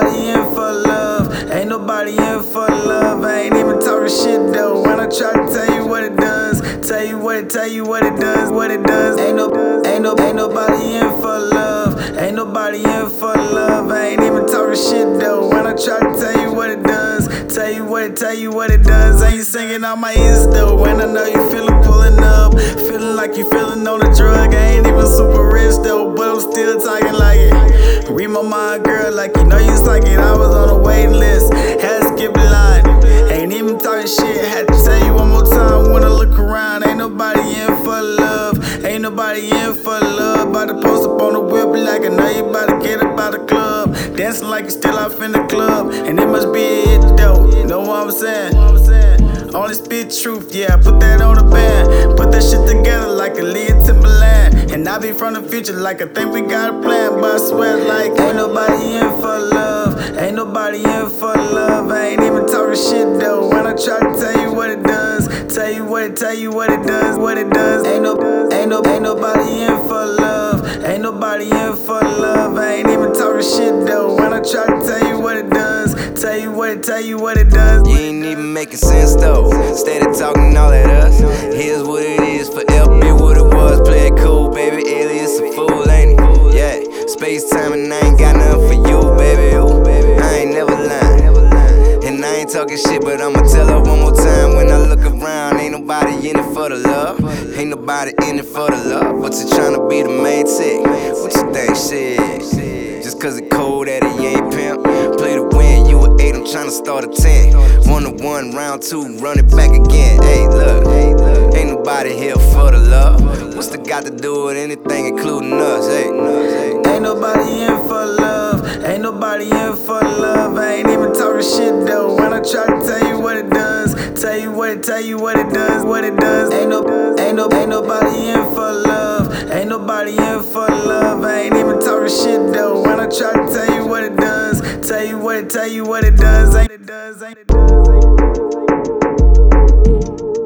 nobody in for love. Ain't nobody in for love. I ain't even talking shit though. When I try to tell you what it does, tell you what it, tell you what it does, what it does. Ain't no, ain't no, ain't nobody in for love. Ain't nobody in for love. I ain't even talking shit though. When I try to tell you what it does, tell you what it, tell you what it does. Ain't singing on my ears though. When I my girl, like you know you like it. I was on a waiting list, had to skip the line. Ain't even talking shit, had to tell you one more time when I look around. Ain't nobody in for love, ain't nobody in for love. About to post up on the whip like I know you about to get up out the club. Dancing like you still off in the club, and it must be it though. Know what I'm saying? Only spit truth, yeah, put that on the band. Put that shit together like a lead Timberland. And I be from the future like I think we got a plan. But I swear, like, ain't nobody in for love. Ain't nobody in for love. I ain't even talking shit though. When I try to tell you what it does, tell you what it, tell you what it does, what it does. Ain't no, ain't no, ain't nobody in for love. Ain't nobody in for love. I ain't even talking shit though. When I try to tell you what it does, tell you what it, tell you what it does. You ain't even making sense though. Steady talking all at us. Yeah, space time and I ain't got nothing for you, baby. Ooh, I ain't never lying. And I ain't talking shit, but I'ma tell her one more time. When I look around, ain't nobody in it for the love. Ain't nobody in it for the love. But you tryna be the main chick. What you think, shit? Just cause it cold that he ain't pimp. Play to win, you a 8, I'm tryna start a 10. One to one, round two, run it back again. Hey, look, ain't nobody here for the love. What's the got to do with anything, including us? Hey, Ain't nobody in for love. Ain't nobody in for love. I ain't even talking shit though. When I try to tell you what it does, tell you what it, tell you what it does, what it does. Ain't no, ain't no, ain't nobody in for love. Ain't nobody in for love. I ain't even talking shit though. When I try to tell you what it does, tell you what it, tell you what it does. Ain't it does, ain't it does, ain't it does. Ain't it does.